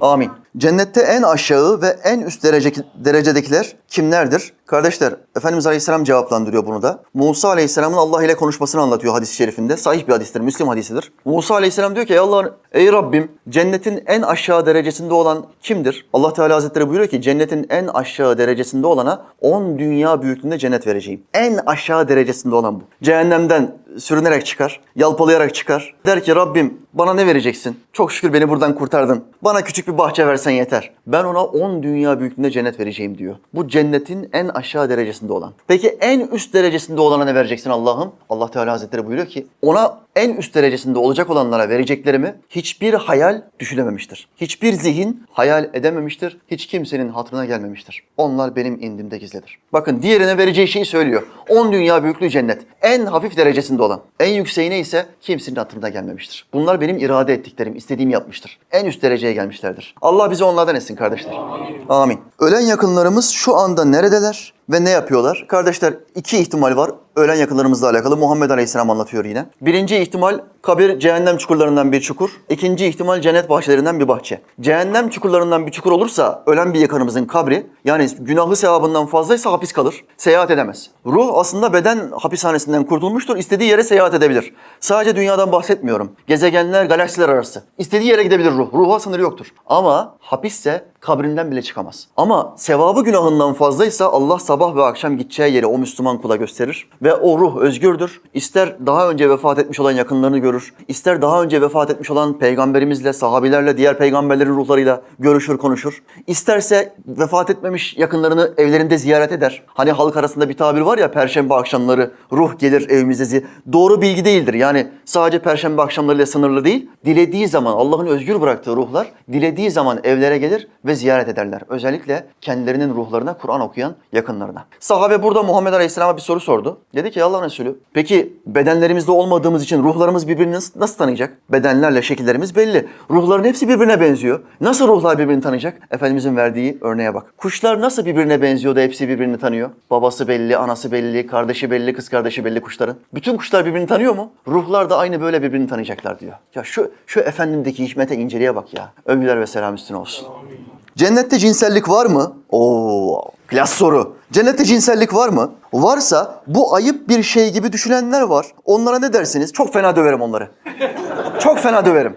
Amin. Cennette en aşağı ve en üst derece, derecedekiler kimlerdir? Kardeşler, Efendimiz Aleyhisselam cevaplandırıyor bunu da. Musa Aleyhisselam'ın Allah ile konuşmasını anlatıyor hadis-i şerifinde. Sahih bir hadistir, Müslim hadisidir. Musa Aleyhisselam diyor ki ey Allah'ın, ey Rabbim cennetin en aşağı derecesinde olan kimdir? Allah Teala Hazretleri buyuruyor ki cennetin en aşağı derecesinde olana 10 dünya büyüklüğünde cennet vereceğim. En aşağı derecesinde olan bu. Cehennemden sürünerek çıkar, yalpalayarak çıkar. Der ki Rabbim bana ne vereceksin? Çok şükür beni buradan kurtardın. Bana küçük bir bahçe versen yeter. Ben ona 10 dünya büyüklüğünde cennet vereceğim diyor. Bu cennetin en aşağı derecesinde olan. Peki en üst derecesinde olana ne vereceksin Allah'ım? Allah Teala Hazretleri buyuruyor ki ona en üst derecesinde olacak olanlara vereceklerimi hiçbir hayal düşünememiştir. Hiçbir zihin hayal edememiştir. Hiç kimsenin hatırına gelmemiştir. Onlar benim indimde gizlidir. Bakın diğerine vereceği şeyi söylüyor. 10 dünya büyüklüğü cennet. En hafif derecesinde olan. En yükseğine ise kimsenin hatırına gelmemiştir. Bunlar benim irade ettiklerim, istediğimi yapmıştır. En üst dereceye gelmişlerdir. Allah bizi onlardan etsin kardeşler. Amin. Ölen yakınlarımız şu anda neredeler ve ne yapıyorlar? Kardeşler iki ihtimal var. Ölen yakınlarımızla alakalı Muhammed Aleyhisselam anlatıyor yine. Birinci ihtimal kabir cehennem çukurlarından bir çukur. İkinci ihtimal cennet bahçelerinden bir bahçe. Cehennem çukurlarından bir çukur olursa ölen bir yakınımızın kabri yani günahı sevabından fazlaysa hapis kalır. Seyahat edemez. Ruh aslında beden hapishanesinden kurtulmuştur. İstediği yere seyahat edebilir. Sadece dünyadan bahsetmiyorum. Gezegenler, galaksiler arası. İstediği yere gidebilir ruh. Ruha sınırı yoktur. Ama hapisse kabrinden bile çıkamaz. Ama sevabı günahından fazlaysa Allah sabah ve akşam gideceği yeri o Müslüman kula gösterir. Ve o ruh özgürdür. İster daha önce vefat etmiş olan yakınlarını görür. ister daha önce vefat etmiş olan peygamberimizle, sahabilerle, diğer peygamberlerin ruhlarıyla görüşür, konuşur. İsterse vefat etmemiş yakınlarını evlerinde ziyaret eder. Hani halk arasında bir tabir var ya perşembe akşamları ruh gelir evimize. Doğru bilgi değildir. Yani sadece perşembe akşamlarıyla sınırlı değil. Dilediği zaman Allah'ın özgür bıraktığı ruhlar dilediği zaman evlere gelir ve ziyaret ederler. Özellikle kendilerinin ruhlarına Kur'an okuyan yakınlarına. Sahabe burada Muhammed Aleyhisselam'a bir soru sordu. Dedi ki Allah'ın Resulü peki bedenlerimizde olmadığımız için ruhlarımız birbirini nasıl, nasıl tanıyacak? Bedenlerle şekillerimiz belli. Ruhların hepsi birbirine benziyor. Nasıl ruhlar birbirini tanıyacak? Efendimizin verdiği örneğe bak. Kuşlar nasıl birbirine benziyor da hepsi birbirini tanıyor? Babası belli, anası belli, kardeşi belli, kız kardeşi belli kuşların. Bütün kuşlar birbirini tanıyor mu? Ruhlar da aynı böyle birbirini tanıyacaklar diyor. Ya şu şu efendimdeki hikmete inceliğe bak ya. Övgüler ve selam üstüne olsun. Cennette cinsellik var mı? Oo, klas soru. Cennette cinsellik var mı? Varsa bu ayıp bir şey gibi düşünenler var. Onlara ne dersiniz? Çok fena döverim onları. Çok fena döverim.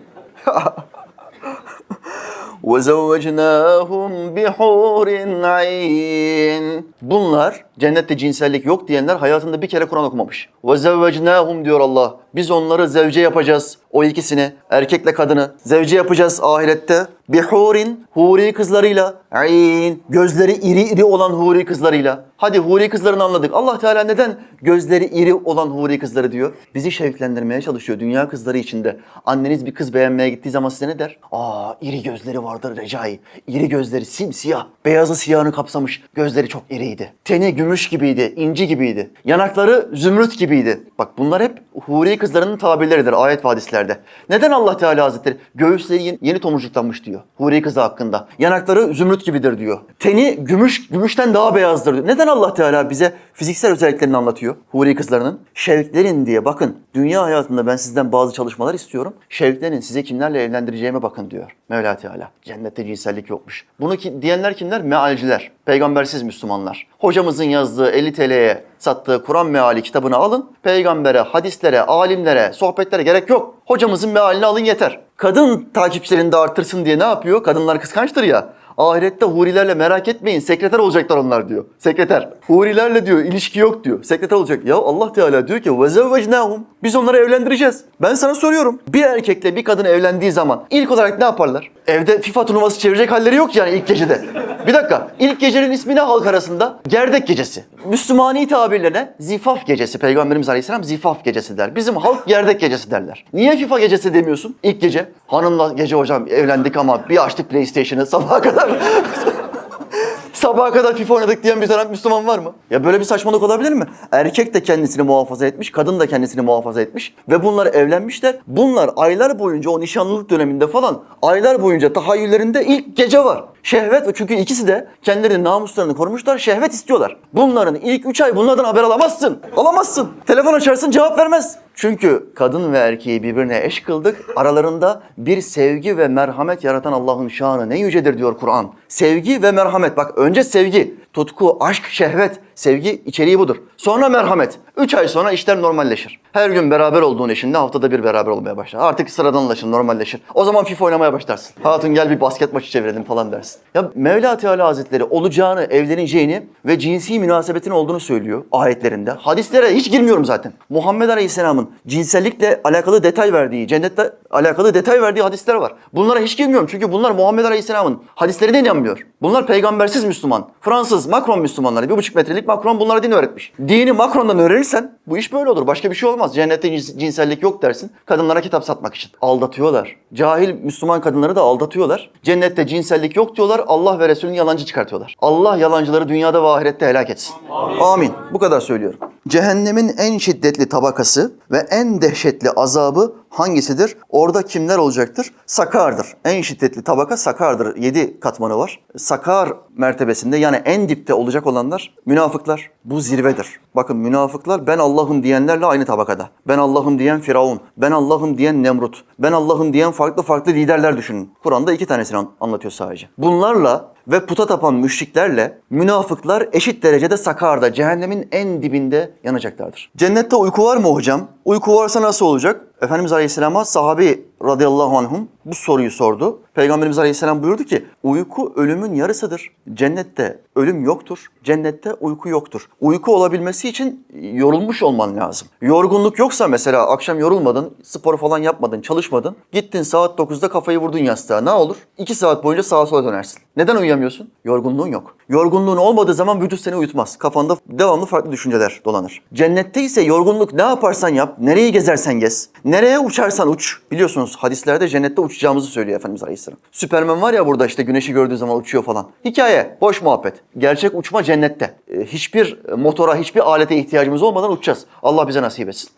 وَزَوَّجْنَاهُمْ بِحُورٍ عَيْنٍ Bunlar cennette cinsellik yok diyenler hayatında bir kere Kur'an okumamış. وَزَوَّجْنَاهُمْ diyor Allah. Biz onları zevce yapacağız. O ikisini, erkekle kadını zevce yapacağız ahirette. Bihurin, huri kızlarıyla. Ayn, gözleri iri iri olan huri kızlarıyla. Hadi huri kızlarını anladık. Allah Teala neden gözleri iri olan huri kızları diyor? Bizi şevklendirmeye çalışıyor dünya kızları içinde. Anneniz bir kız beğenmeye gittiği zaman size ne der? Aa iri gözleri vardır Recai. İri gözleri simsiyah. Beyazı siyahını kapsamış. Gözleri çok iriydi. Teni gümüş gibiydi, inci gibiydi. Yanakları zümrüt gibiydi. Bak bunlar hep huri kızlarının tabirleridir ayet ve hadislerde. Neden Allah Teala Hazretleri göğüsleri yeni, tomurcuklanmış diyor huri kızı hakkında. Yanakları zümrüt gibidir diyor. Teni gümüş, gümüşten daha beyazdır diyor. Neden Allah Teala bize fiziksel özelliklerini anlatıyor huri kızlarının? Şevklerin diye bakın. Dünya hayatında ben sizden bazı çalışmalar istiyorum. Şevklerin size kimlerle evlendireceğime bakın diyor Mevla Teala. Cennette cinsellik yokmuş. Bunu ki, diyenler kimler? Mealciler. Peygambersiz Müslümanlar. Hocamızın yazdığı 50 TL'ye sattığı Kur'an meali kitabını alın. Peygambere, hadislere, alimlere, sohbetlere gerek yok. Hocamızın mealini alın yeter. Kadın takipçilerini de artırsın diye ne yapıyor? Kadınlar kıskançtır ya. Ahirette hurilerle merak etmeyin sekreter olacaklar onlar diyor. Sekreter. Hurilerle diyor ilişki yok diyor. Sekreter olacak. Ya Allah Teala diyor ki vezevvecnahum. Biz onları evlendireceğiz. Ben sana soruyorum. Bir erkekle bir kadın evlendiği zaman ilk olarak ne yaparlar? Evde FIFA turnuvası çevirecek halleri yok yani ilk gecede. Bir dakika. İlk gecenin ismi ne halk arasında? Gerdek gecesi. Müslümani tabirlerine zifaf gecesi. Peygamberimiz Aleyhisselam zifaf gecesi der. Bizim halk gerdek gecesi derler. Niye FIFA gecesi demiyorsun ilk gece? Hanımla gece hocam evlendik ama bir açtık PlayStation'ı sabaha kadar <laughs> Sabaha kadar FIFA oynadık diyen bir tane Müslüman var mı? Ya böyle bir saçmalık olabilir mi? Erkek de kendisini muhafaza etmiş, kadın da kendisini muhafaza etmiş ve bunlar evlenmişler. Bunlar aylar boyunca o nişanlılık döneminde falan aylar boyunca tahayyüllerinde ilk gece var. Şehvet çünkü ikisi de kendilerinin namuslarını korumuşlar, şehvet istiyorlar. Bunların ilk üç ay bunlardan haber alamazsın. Alamazsın. Telefon açarsın cevap vermez. Çünkü kadın ve erkeği birbirine eş kıldık. Aralarında bir sevgi ve merhamet yaratan Allah'ın şanı ne yücedir diyor Kur'an. Sevgi ve merhamet. Bak önce sevgi, tutku, aşk, şehvet. Sevgi içeriği budur. Sonra merhamet. Üç ay sonra işler normalleşir. Her gün beraber olduğun eşinle haftada bir beraber olmaya başlar. Artık sıradanlaşır, normalleşir. O zaman FIFA oynamaya başlarsın. Hatun gel bir basket maçı çevirelim falan dersin. Ya Mevla Teala Hazretleri olacağını, evleneceğini ve cinsi münasebetin olduğunu söylüyor ayetlerinde. Hadislere hiç girmiyorum zaten. Muhammed Aleyhisselam'ın cinsellikle alakalı detay verdiği, cennetle alakalı detay verdiği hadisler var. Bunlara hiç girmiyorum çünkü bunlar Muhammed Aleyhisselam'ın hadislerine inanmıyor. Bunlar peygambersiz Müslüman. Fransız, Macron Müslümanları. Bir buçuk metrelik Macron bunlara din öğretmiş. Dini Macron'dan öğrenirsen bu iş böyle olur. Başka bir şey olmaz. Cennette cins- cinsellik yok dersin. Kadınlara kitap satmak için. Aldatıyorlar. Cahil Müslüman kadınları da aldatıyorlar. Cennette cinsellik yok diyorlar. Allah ve Resulünü yalancı çıkartıyorlar. Allah yalancıları dünyada ve ahirette helak etsin. Amin. Bu kadar söylüyorum. Cehennemin en şiddetli tabakası ve en dehşetli azabı hangisidir? Orada kimler olacaktır? Sakardır. En şiddetli tabaka sakardır. Yedi katmanı var. Sakar mertebesinde yani en dipte olacak olanlar münafıklar. Bu zirvedir. Bakın münafıklar ben Allah'ım diyenlerle aynı tabakada. Ben Allah'ım diyen Firavun. Ben Allah'ım diyen Nemrut. Ben Allah'ım diyen farklı farklı liderler düşünün. Kur'an'da iki tanesini an- anlatıyor sadece. Bunlarla ve puta tapan müşriklerle münafıklar eşit derecede sakarda, cehennemin en dibinde yanacaklardır. Cennette uyku var mı hocam? Uyku varsa nasıl olacak? Efendimiz Aleyhisselam'a sahabi radıyallahu anhum bu soruyu sordu. Peygamberimiz Aleyhisselam buyurdu ki uyku ölümün yarısıdır. Cennette ölüm yoktur. Cennette uyku yoktur. Uyku olabilmesi için yorulmuş olman lazım. Yorgunluk yoksa mesela akşam yorulmadın, spor falan yapmadın, çalışmadın. Gittin saat 9'da kafayı vurdun yastığa. Ne olur? 2 saat boyunca sağa sola dönersin. Neden uyuyamıyorsun? Yorgunluğun yok. Yorgunluğun olmadığı zaman vücut seni uyutmaz. Kafanda devamlı farklı düşünceler dolanır. Cennette ise yorgunluk ne yaparsan yap, nereyi gezersen gez, nereye uçarsan uç. Biliyorsunuz hadislerde cennette uçacağımızı söylüyor Efendimiz Aleyhisselam. Süpermen var ya burada işte güneşi gördüğü zaman uçuyor falan. Hikaye, boş muhabbet. Gerçek uçma cennette. Ee, Hiçbir motora, hiçbir alete ihtiyacımız olmadan uçacağız. Allah bize nasip etsin.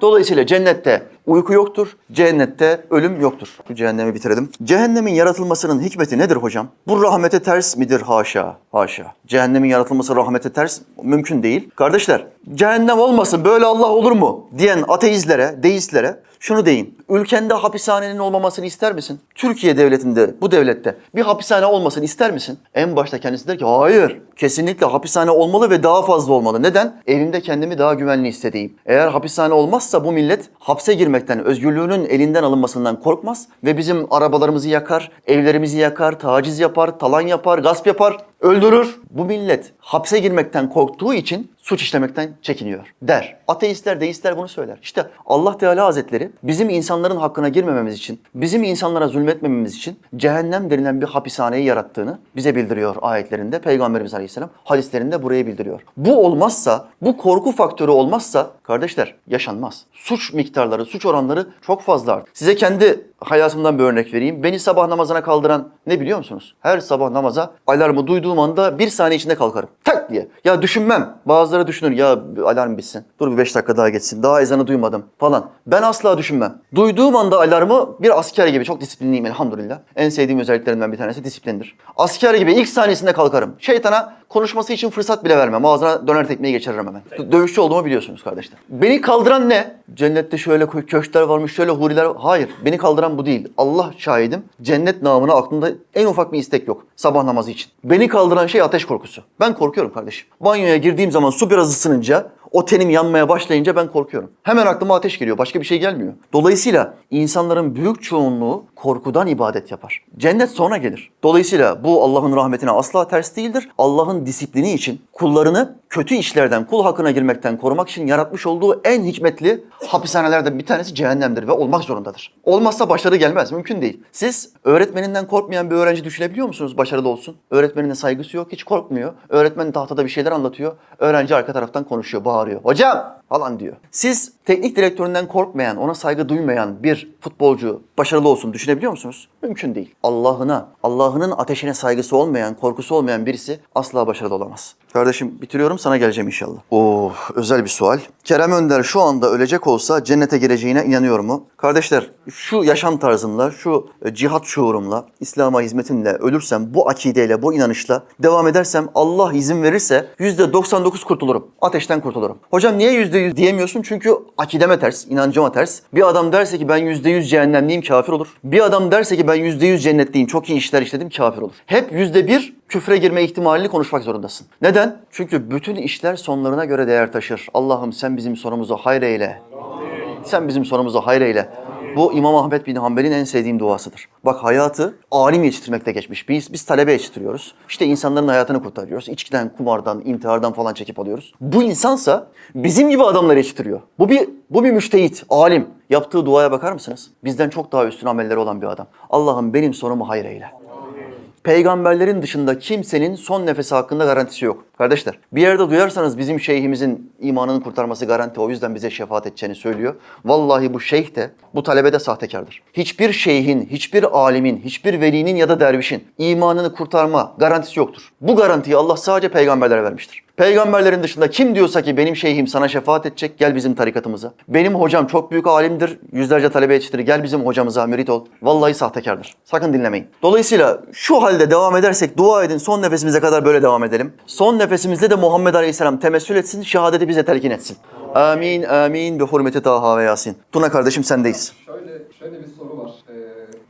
Dolayısıyla cennette uyku yoktur, cehennette ölüm yoktur. Bu cehennemi bitirelim. Cehennemin yaratılmasının hikmeti nedir hocam? Bu rahmete ters midir? Haşa, haşa. Cehennemin yaratılması rahmete ters mümkün değil. Kardeşler, cehennem olmasın böyle Allah olur mu? Diyen ateistlere, deistlere şunu deyin. Ülkende hapishanenin olmamasını ister misin? Türkiye devletinde, bu devlette bir hapishane olmasını ister misin? En başta kendisi der ki hayır. Kesinlikle hapishane olmalı ve daha fazla olmalı. Neden? Evimde kendimi daha güvenli hissedeyim. Eğer hapishane olmazsa bu millet hapse girmekten, özgürlüğünün elinden alınmasından korkmaz ve bizim arabalarımızı yakar, evlerimizi yakar, taciz yapar, talan yapar, gasp yapar, öldürür. Bu millet hapse girmekten korktuğu için suç işlemekten çekiniyor der. Ateistler, deistler bunu söyler. İşte Allah Teala Hazretleri bizim insanların hakkına girmememiz için, bizim insanlara zulmetmememiz için cehennem denilen bir hapishaneyi yarattığını bize bildiriyor ayetlerinde. Peygamberimiz Aleyhisselam hadislerinde buraya bildiriyor. Bu olmazsa, bu korku faktörü olmazsa kardeşler yaşanmaz. Suç miktarları, suç oranları çok fazla. Size kendi hayatımdan bir örnek vereyim. Beni sabah namazına kaldıran ne biliyor musunuz? Her sabah namaza alarmı duyduğum anda bir saniye içinde kalkarım. Tak diye. Ya düşünmem. Bazıları düşünür ya alarm bitsin. Dur bir beş dakika daha geçsin. Daha ezanı duymadım falan. Ben asla düşünmem. Duyduğum anda alarmı bir asker gibi çok disiplinliyim elhamdülillah. En sevdiğim özelliklerimden bir tanesi disiplindir. Asker gibi ilk saniyesinde kalkarım. Şeytana konuşması için fırsat bile vermem. Ağzına döner tekmeyi geçiririm hemen. Dö- Dövüşçü olduğumu biliyorsunuz kardeşler. Beni kaldıran ne? Cennette şöyle kö- köşkler varmış, şöyle huriler. Hayır, beni kaldıran bu değil. Allah şahidim. Cennet namına aklımda en ufak bir istek yok. Sabah namazı için. Beni kaldıran şey ateş korkusu. Ben korkuyorum kardeşim. Banyoya girdiğim zaman su biraz ısınınca O tenim yanmaya başlayınca ben korkuyorum. Hemen aklıma ateş geliyor. Başka bir şey gelmiyor. Dolayısıyla insanların büyük çoğunluğu korkudan ibadet yapar. Cennet sonra gelir. Dolayısıyla bu Allah'ın rahmetine asla ters değildir. Allah'ın disiplini için kullarını kötü işlerden, kul hakkına girmekten korumak için yaratmış olduğu en hikmetli hapishanelerden bir tanesi cehennemdir ve olmak zorundadır. Olmazsa başarı gelmez. Mümkün değil. Siz öğretmeninden korkmayan bir öğrenci düşünebiliyor musunuz başarılı olsun? Öğretmenine saygısı yok, hiç korkmuyor. Öğretmen tahtada bir şeyler anlatıyor. Öğrenci arka taraftan konuşuyor, bağırıyor. Hocam falan diyor. Siz teknik direktöründen korkmayan, ona saygı duymayan bir futbolcu başarılı olsun düşünebiliyor musunuz? Mümkün değil. Allah'ına, Allah'ının ateşine saygısı olmayan, korkusu olmayan birisi asla başarılı olamaz. Kardeşim bitiriyorum sana geleceğim inşallah. Oo özel bir sual. Kerem Önder şu anda ölecek olsa cennete gireceğine inanıyor mu? Kardeşler şu yaşam tarzımla, şu e, cihat şuurumla, İslam'a hizmetimle ölürsem, bu akideyle, bu inanışla devam edersem Allah izin verirse %99 kurtulurum. Ateşten kurtulurum. Hocam niye %100 diyemiyorsun? Çünkü akideme ters, inancıma ters. Bir adam derse ki ben %100 cehennemliyim kafir olur. Bir adam derse ki ben %100 cennetliyim, çok iyi işler işledim kafir olur. Hep %1 küfre girme ihtimalini konuşmak zorundasın. Neden? Çünkü bütün işler sonlarına göre değer taşır. Allah'ım sen bizim sonumuzu hayır eyle. Sen bizim sonumuzu hayır eyle. Bu İmam Ahmet bin Hanbel'in en sevdiğim duasıdır. Bak hayatı alim yetiştirmekle geçmiş. Biz, biz talebe yetiştiriyoruz. İşte insanların hayatını kurtarıyoruz. İçkiden, kumardan, intihardan falan çekip alıyoruz. Bu insansa bizim gibi adamları yetiştiriyor. Bu bir, bu bir müştehit, alim. Yaptığı duaya bakar mısınız? Bizden çok daha üstün amelleri olan bir adam. Allah'ım benim sonumu hayır eyle. Peygamberlerin dışında kimsenin son nefesi hakkında garantisi yok. Kardeşler bir yerde duyarsanız bizim şeyhimizin imanını kurtarması garanti o yüzden bize şefaat edeceğini söylüyor. Vallahi bu şeyh de bu talebe de sahtekardır. Hiçbir şeyhin, hiçbir alimin, hiçbir velinin ya da dervişin imanını kurtarma garantisi yoktur. Bu garantiyi Allah sadece peygamberlere vermiştir. Peygamberlerin dışında kim diyorsa ki benim şeyhim sana şefaat edecek gel bizim tarikatımıza. Benim hocam çok büyük alimdir, yüzlerce talebe yetiştirir gel bizim hocamıza mürit ol. Vallahi sahtekardır. Sakın dinlemeyin. Dolayısıyla şu halde devam edersek dua edin son nefesimize kadar böyle devam edelim. Son nefesimizde de Muhammed Aleyhisselam temessül etsin, şehadeti bize telkin etsin. Amin, amin. Bi hurmeti Taha ve Yasin. Tuna kardeşim sendeyiz. Şöyle şöyle bir soru var.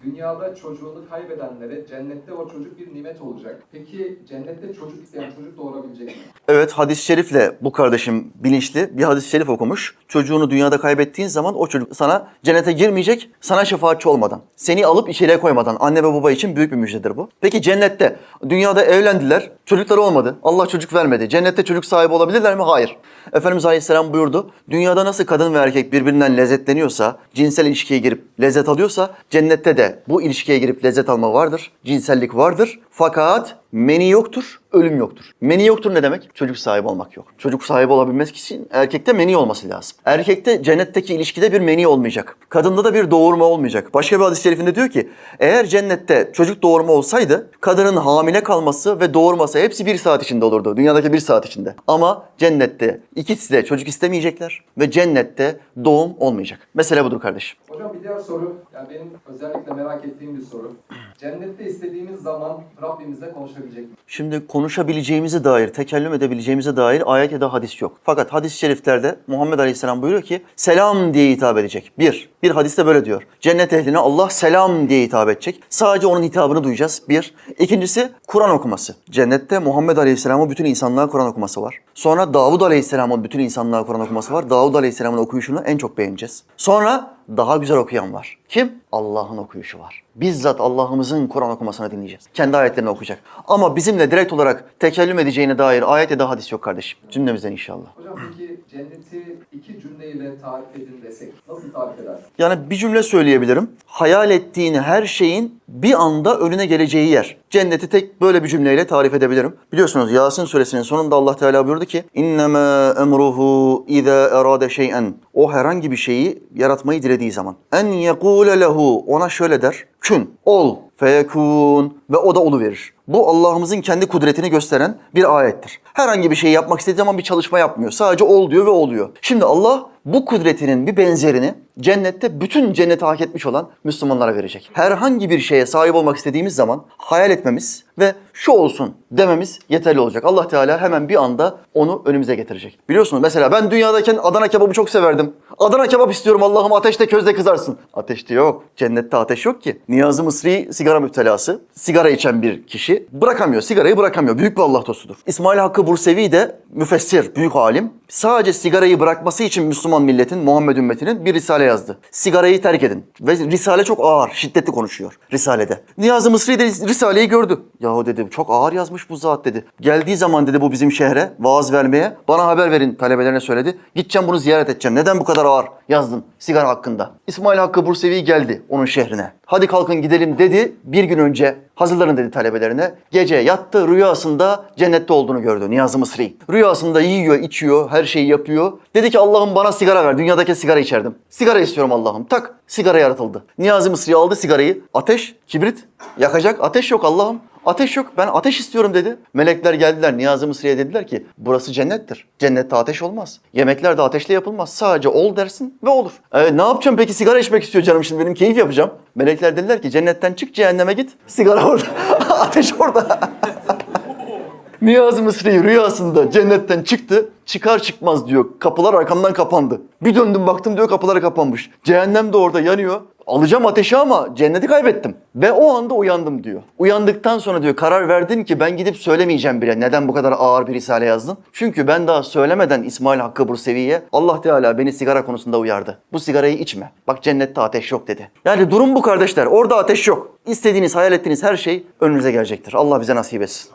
Dünyada çocuğunu kaybedenlere cennette o çocuk bir nimet olacak. Peki cennette çocuk isteyen çocuk doğurabilecek mi? Evet hadis-i şerifle bu kardeşim bilinçli bir hadis-i şerif okumuş. Çocuğunu dünyada kaybettiğin zaman o çocuk sana cennete girmeyecek, sana şefaatçi olmadan, seni alıp içeriye koymadan. Anne ve baba için büyük bir müjdedir bu. Peki cennette, dünyada evlendiler, çocukları olmadı, Allah çocuk vermedi. Cennette çocuk sahibi olabilirler mi? Hayır. Efendimiz Aleyhisselam buyurdu, dünyada nasıl kadın ve erkek birbirinden lezzetleniyorsa, cinsel ilişkiye girip lezzet alıyorsa, cennette de bu ilişkiye girip lezzet alma vardır, cinsellik vardır. Fakat meni yoktur, ölüm yoktur. Meni yoktur ne demek? Çocuk sahibi olmak yok. Çocuk sahibi olabilmek için erkekte meni olması lazım. Erkekte cennetteki ilişkide bir meni olmayacak. Kadında da bir doğurma olmayacak. Başka bir hadis-i şerifinde diyor ki eğer cennette çocuk doğurma olsaydı kadının hamile kalması ve doğurması hepsi bir saat içinde olurdu. Dünyadaki bir saat içinde. Ama cennette ikisi de çocuk istemeyecekler ve cennette doğum olmayacak. Mesele budur kardeşim. Hocam bir diğer soru, yani benim özellikle merak ettiğim bir soru. Cennette istediğimiz zaman Rabbimizle konuşabilecek mi? Şimdi konuşabileceğimize dair, tekellüm edebileceğimize dair ayet ya da hadis yok. Fakat hadis-i şeriflerde Muhammed Aleyhisselam buyuruyor ki selam diye hitap edecek. Bir, bir hadiste böyle diyor. Cennet ehline Allah selam diye hitap edecek. Sadece onun hitabını duyacağız. Bir. İkincisi Kur'an okuması. Cennette Muhammed Aleyhisselam'ın bütün insanlığa Kur'an okuması var. Sonra Davud Aleyhisselam'ın bütün insanlığa Kur'an okuması var. Davud Aleyhisselam'ın okuyuşunu en çok beğeneceğiz. Sonra daha güzel okuyan var. Kim? Allah'ın okuyuşu var. Bizzat Allah'ımızın Kur'an okumasını dinleyeceğiz. Kendi ayetlerini okuyacak. Ama bizimle direkt olarak tekellüm edeceğine dair ayet ya da hadis yok kardeşim. Cümlemizden inşallah. Hocam peki cenneti iki cümleyle tarif edin desek nasıl tarif edersin? Yani bir cümle söyleyebilirim. Hayal ettiğin her şeyin bir anda önüne geleceği yer. Cenneti tek böyle bir cümleyle tarif edebilirim. Biliyorsunuz Yasin suresinin sonunda Allah Teala buyurdu ki İnnemâ emruhu izâ erâde şey'en O herhangi bir şeyi yaratmayı dilediği zaman. En yekûle lehu ona şöyle der. Kün, ol, feyekûn ve o da olu verir. Bu Allah'ımızın kendi kudretini gösteren bir ayettir. Herhangi bir şey yapmak istediği zaman bir çalışma yapmıyor. Sadece ol diyor ve oluyor. Şimdi Allah bu kudretinin bir benzerini cennette bütün cenneti hak etmiş olan Müslümanlara verecek. Herhangi bir şeye sahip olmak istediğimiz zaman hayal etmemiz ve şu olsun dememiz yeterli olacak. Allah Teala hemen bir anda onu önümüze getirecek. Biliyorsunuz mesela ben dünyadayken Adana kebabı çok severdim. Adana kebap istiyorum Allah'ım ateşte közde kızarsın. Ateşte yok. Cennette ateş yok ki. Niyazi Mısri sigara müptelası. Sigara içen bir kişi bırakamıyor. Sigarayı bırakamıyor. Büyük bir Allah dostudur. İsmail Hakkı Bursevi de müfessir, büyük alim. Sadece sigarayı bırakması için Müslüman milletin, Muhammed ümmetinin bir risale yazdı. Sigarayı terk edin. Ve risale çok ağır, şiddetli konuşuyor risalede. Niyazi Mısri de risaleyi gördü. Yahu dedi çok ağır yazmış bu zat dedi. Geldiği zaman dedi bu bizim şehre vaaz vermeye. Bana haber verin talebelerine söyledi. Gideceğim bunu ziyaret edeceğim. Neden bu kadar ağır yazdın sigara hakkında? İsmail Hakkı Bursevi geldi onun şehrine. Hadi kalkın gidelim dedi. Bir gün önce hazırlanın dedi talebelerine. Gece yattı rüyasında cennette olduğunu gördü Niyazi Mısri. Rüyasında yiyor, içiyor, her şeyi yapıyor. Dedi ki Allah'ım bana sigara ver. Dünyadaki sigara içerdim. Sigara istiyorum Allah'ım. Tak sigara yaratıldı. Niyazi Mısri aldı sigarayı. Ateş, kibrit yakacak. Ateş yok Allah'ım. Ateş yok. Ben ateş istiyorum dedi. Melekler geldiler Niyazi Mısri'ye dediler ki burası cennettir. Cennette ateş olmaz. Yemekler de ateşle yapılmaz. Sadece ol dersin ve olur. Evet ne yapacağım peki sigara içmek istiyor canım şimdi benim keyif yapacağım. Melekler dediler ki cennetten çık cehenneme git. Sigara orada. <laughs> ateş orada. <laughs> Niyazi Mısri rüyasında cennetten çıktı. Çıkar çıkmaz diyor. Kapılar arkamdan kapandı. Bir döndüm baktım diyor kapıları kapanmış. Cehennem de orada yanıyor. Alacağım ateşi ama cenneti kaybettim. Ve o anda uyandım diyor. Uyandıktan sonra diyor karar verdim ki ben gidip söylemeyeceğim bile. Neden bu kadar ağır bir risale yazdın? Çünkü ben daha söylemeden İsmail Hakkı Bursevi'ye Allah Teala beni sigara konusunda uyardı. Bu sigarayı içme. Bak cennette ateş yok dedi. Yani durum bu kardeşler. Orada ateş yok. İstediğiniz, hayal ettiğiniz her şey önünüze gelecektir. Allah bize nasip etsin.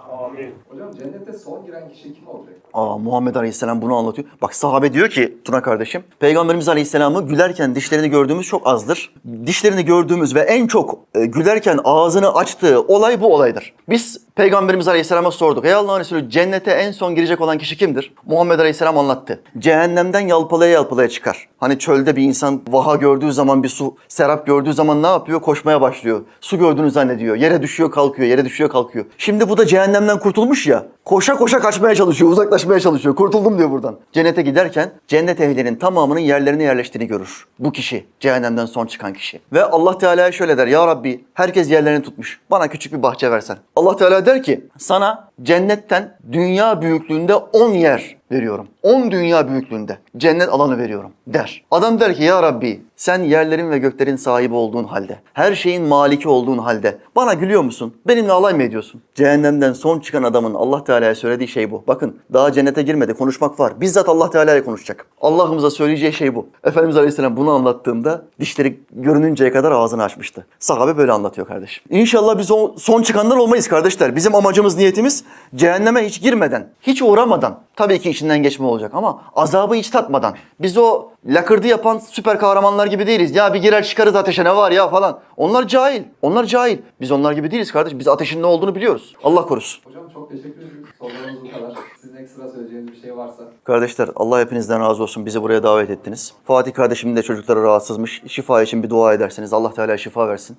Hocam cennete son giren kişi kim olacak? Aa Muhammed Aleyhisselam bunu anlatıyor. Bak sahabe diyor ki Tuna kardeşim. Peygamberimiz Aleyhisselam'ı gülerken dişlerini gördüğümüz çok azdır. Dişlerini gördüğümüz ve en çok e, gülerken ağzını açtığı olay bu olaydır. Biz Peygamberimiz Aleyhisselam'a sorduk. Ey Allah'ın Resulü cennete en son girecek olan kişi kimdir? Muhammed Aleyhisselam anlattı. Cehennemden yalpalaya yalpalaya çıkar. Hani çölde bir insan vaha gördüğü zaman bir su, serap gördüğü zaman ne yapıyor? Koşmaya başlıyor. Su gördüğünü zannediyor. Yere düşüyor kalkıyor, yere düşüyor kalkıyor. Şimdi bu da cehennemden kurtulmuş ya. Koşa koşa kaçmaya çalışıyor, uzaklaşmaya çalışıyor. Kurtuldum diyor buradan. Cennete giderken cennet ehlinin tamamının yerlerine yerleştiğini görür. Bu kişi, cehennemden son çıkan kişi. Ve Allah Teala'ya şöyle der. Ya Rabbi herkes yerlerini tutmuş. Bana küçük bir bahçe versen. Allah Teala der ki sana cennetten dünya büyüklüğünde 10 yer veriyorum. 10 dünya büyüklüğünde cennet alanı veriyorum der. Adam der ki ya Rabbi sen yerlerin ve göklerin sahibi olduğun halde, her şeyin maliki olduğun halde bana gülüyor musun? Benimle alay mı ediyorsun? Cehennemden son çıkan adamın Allah Teala'ya söylediği şey bu. Bakın daha cennete girmedi konuşmak var. Bizzat Allah Teala ile konuşacak. Allah'ımıza söyleyeceği şey bu. Efendimiz Aleyhisselam bunu anlattığında dişleri görününceye kadar ağzını açmıştı. Sahabe böyle anlatıyor kardeşim. İnşallah biz o son çıkanlar olmayız kardeşler. Bizim amacımız, niyetimiz cehenneme hiç girmeden, hiç uğramadan, tabii ki içinden geçme olacak ama azabı hiç tatmadan. Biz o lakırdı yapan süper kahramanlar gibi değiliz. Ya bir girer çıkarız ateşe ne var ya falan. Onlar cahil. Onlar cahil. Biz onlar gibi değiliz kardeş. Biz ateşin ne olduğunu biliyoruz. Allah korusun. Hocam çok teşekkür ederim. Sorularınız bu kadar. Sizin ekstra söyleyeceğiniz bir şey varsa. Kardeşler Allah hepinizden razı olsun. Bizi buraya davet ettiniz. Fatih kardeşimin de çocukları rahatsızmış. Şifa için bir dua ederseniz Allah Teala şifa versin.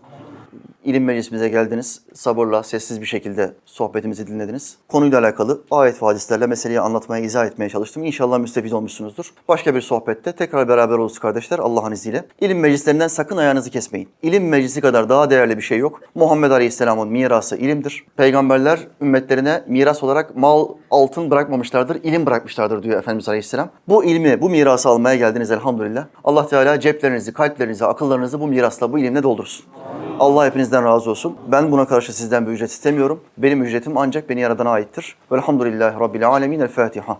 İlim meclisimize geldiniz. Sabırla, sessiz bir şekilde sohbetimizi dinlediniz. Konuyla alakalı ayet ve hadislerle meseleyi anlatmaya, izah etmeye çalıştım. İnşallah müstefid olmuşsunuzdur. Başka bir sohbette tekrar beraber oluruz kardeşler Allah'ın izniyle. İlim meclislerinden sakın ayağınızı kesmeyin. İlim meclisi kadar daha değerli bir şey yok. Muhammed Aleyhisselam'ın mirası ilimdir. Peygamberler ümmetlerine miras olarak mal, altın bırakmamışlardır, ilim bırakmışlardır diyor Efendimiz Aleyhisselam. Bu ilmi, bu mirası almaya geldiniz elhamdülillah. Allah Teala ceplerinizi, kalplerinizi, akıllarınızı bu mirasla, bu ilimle doldursun. Allah hepinizden razı olsun. Ben buna karşı sizden bir ücret istemiyorum. Benim ücretim ancak beni yaradana aittir. Velhamdülillahi Rabbil alemin. El Fatiha.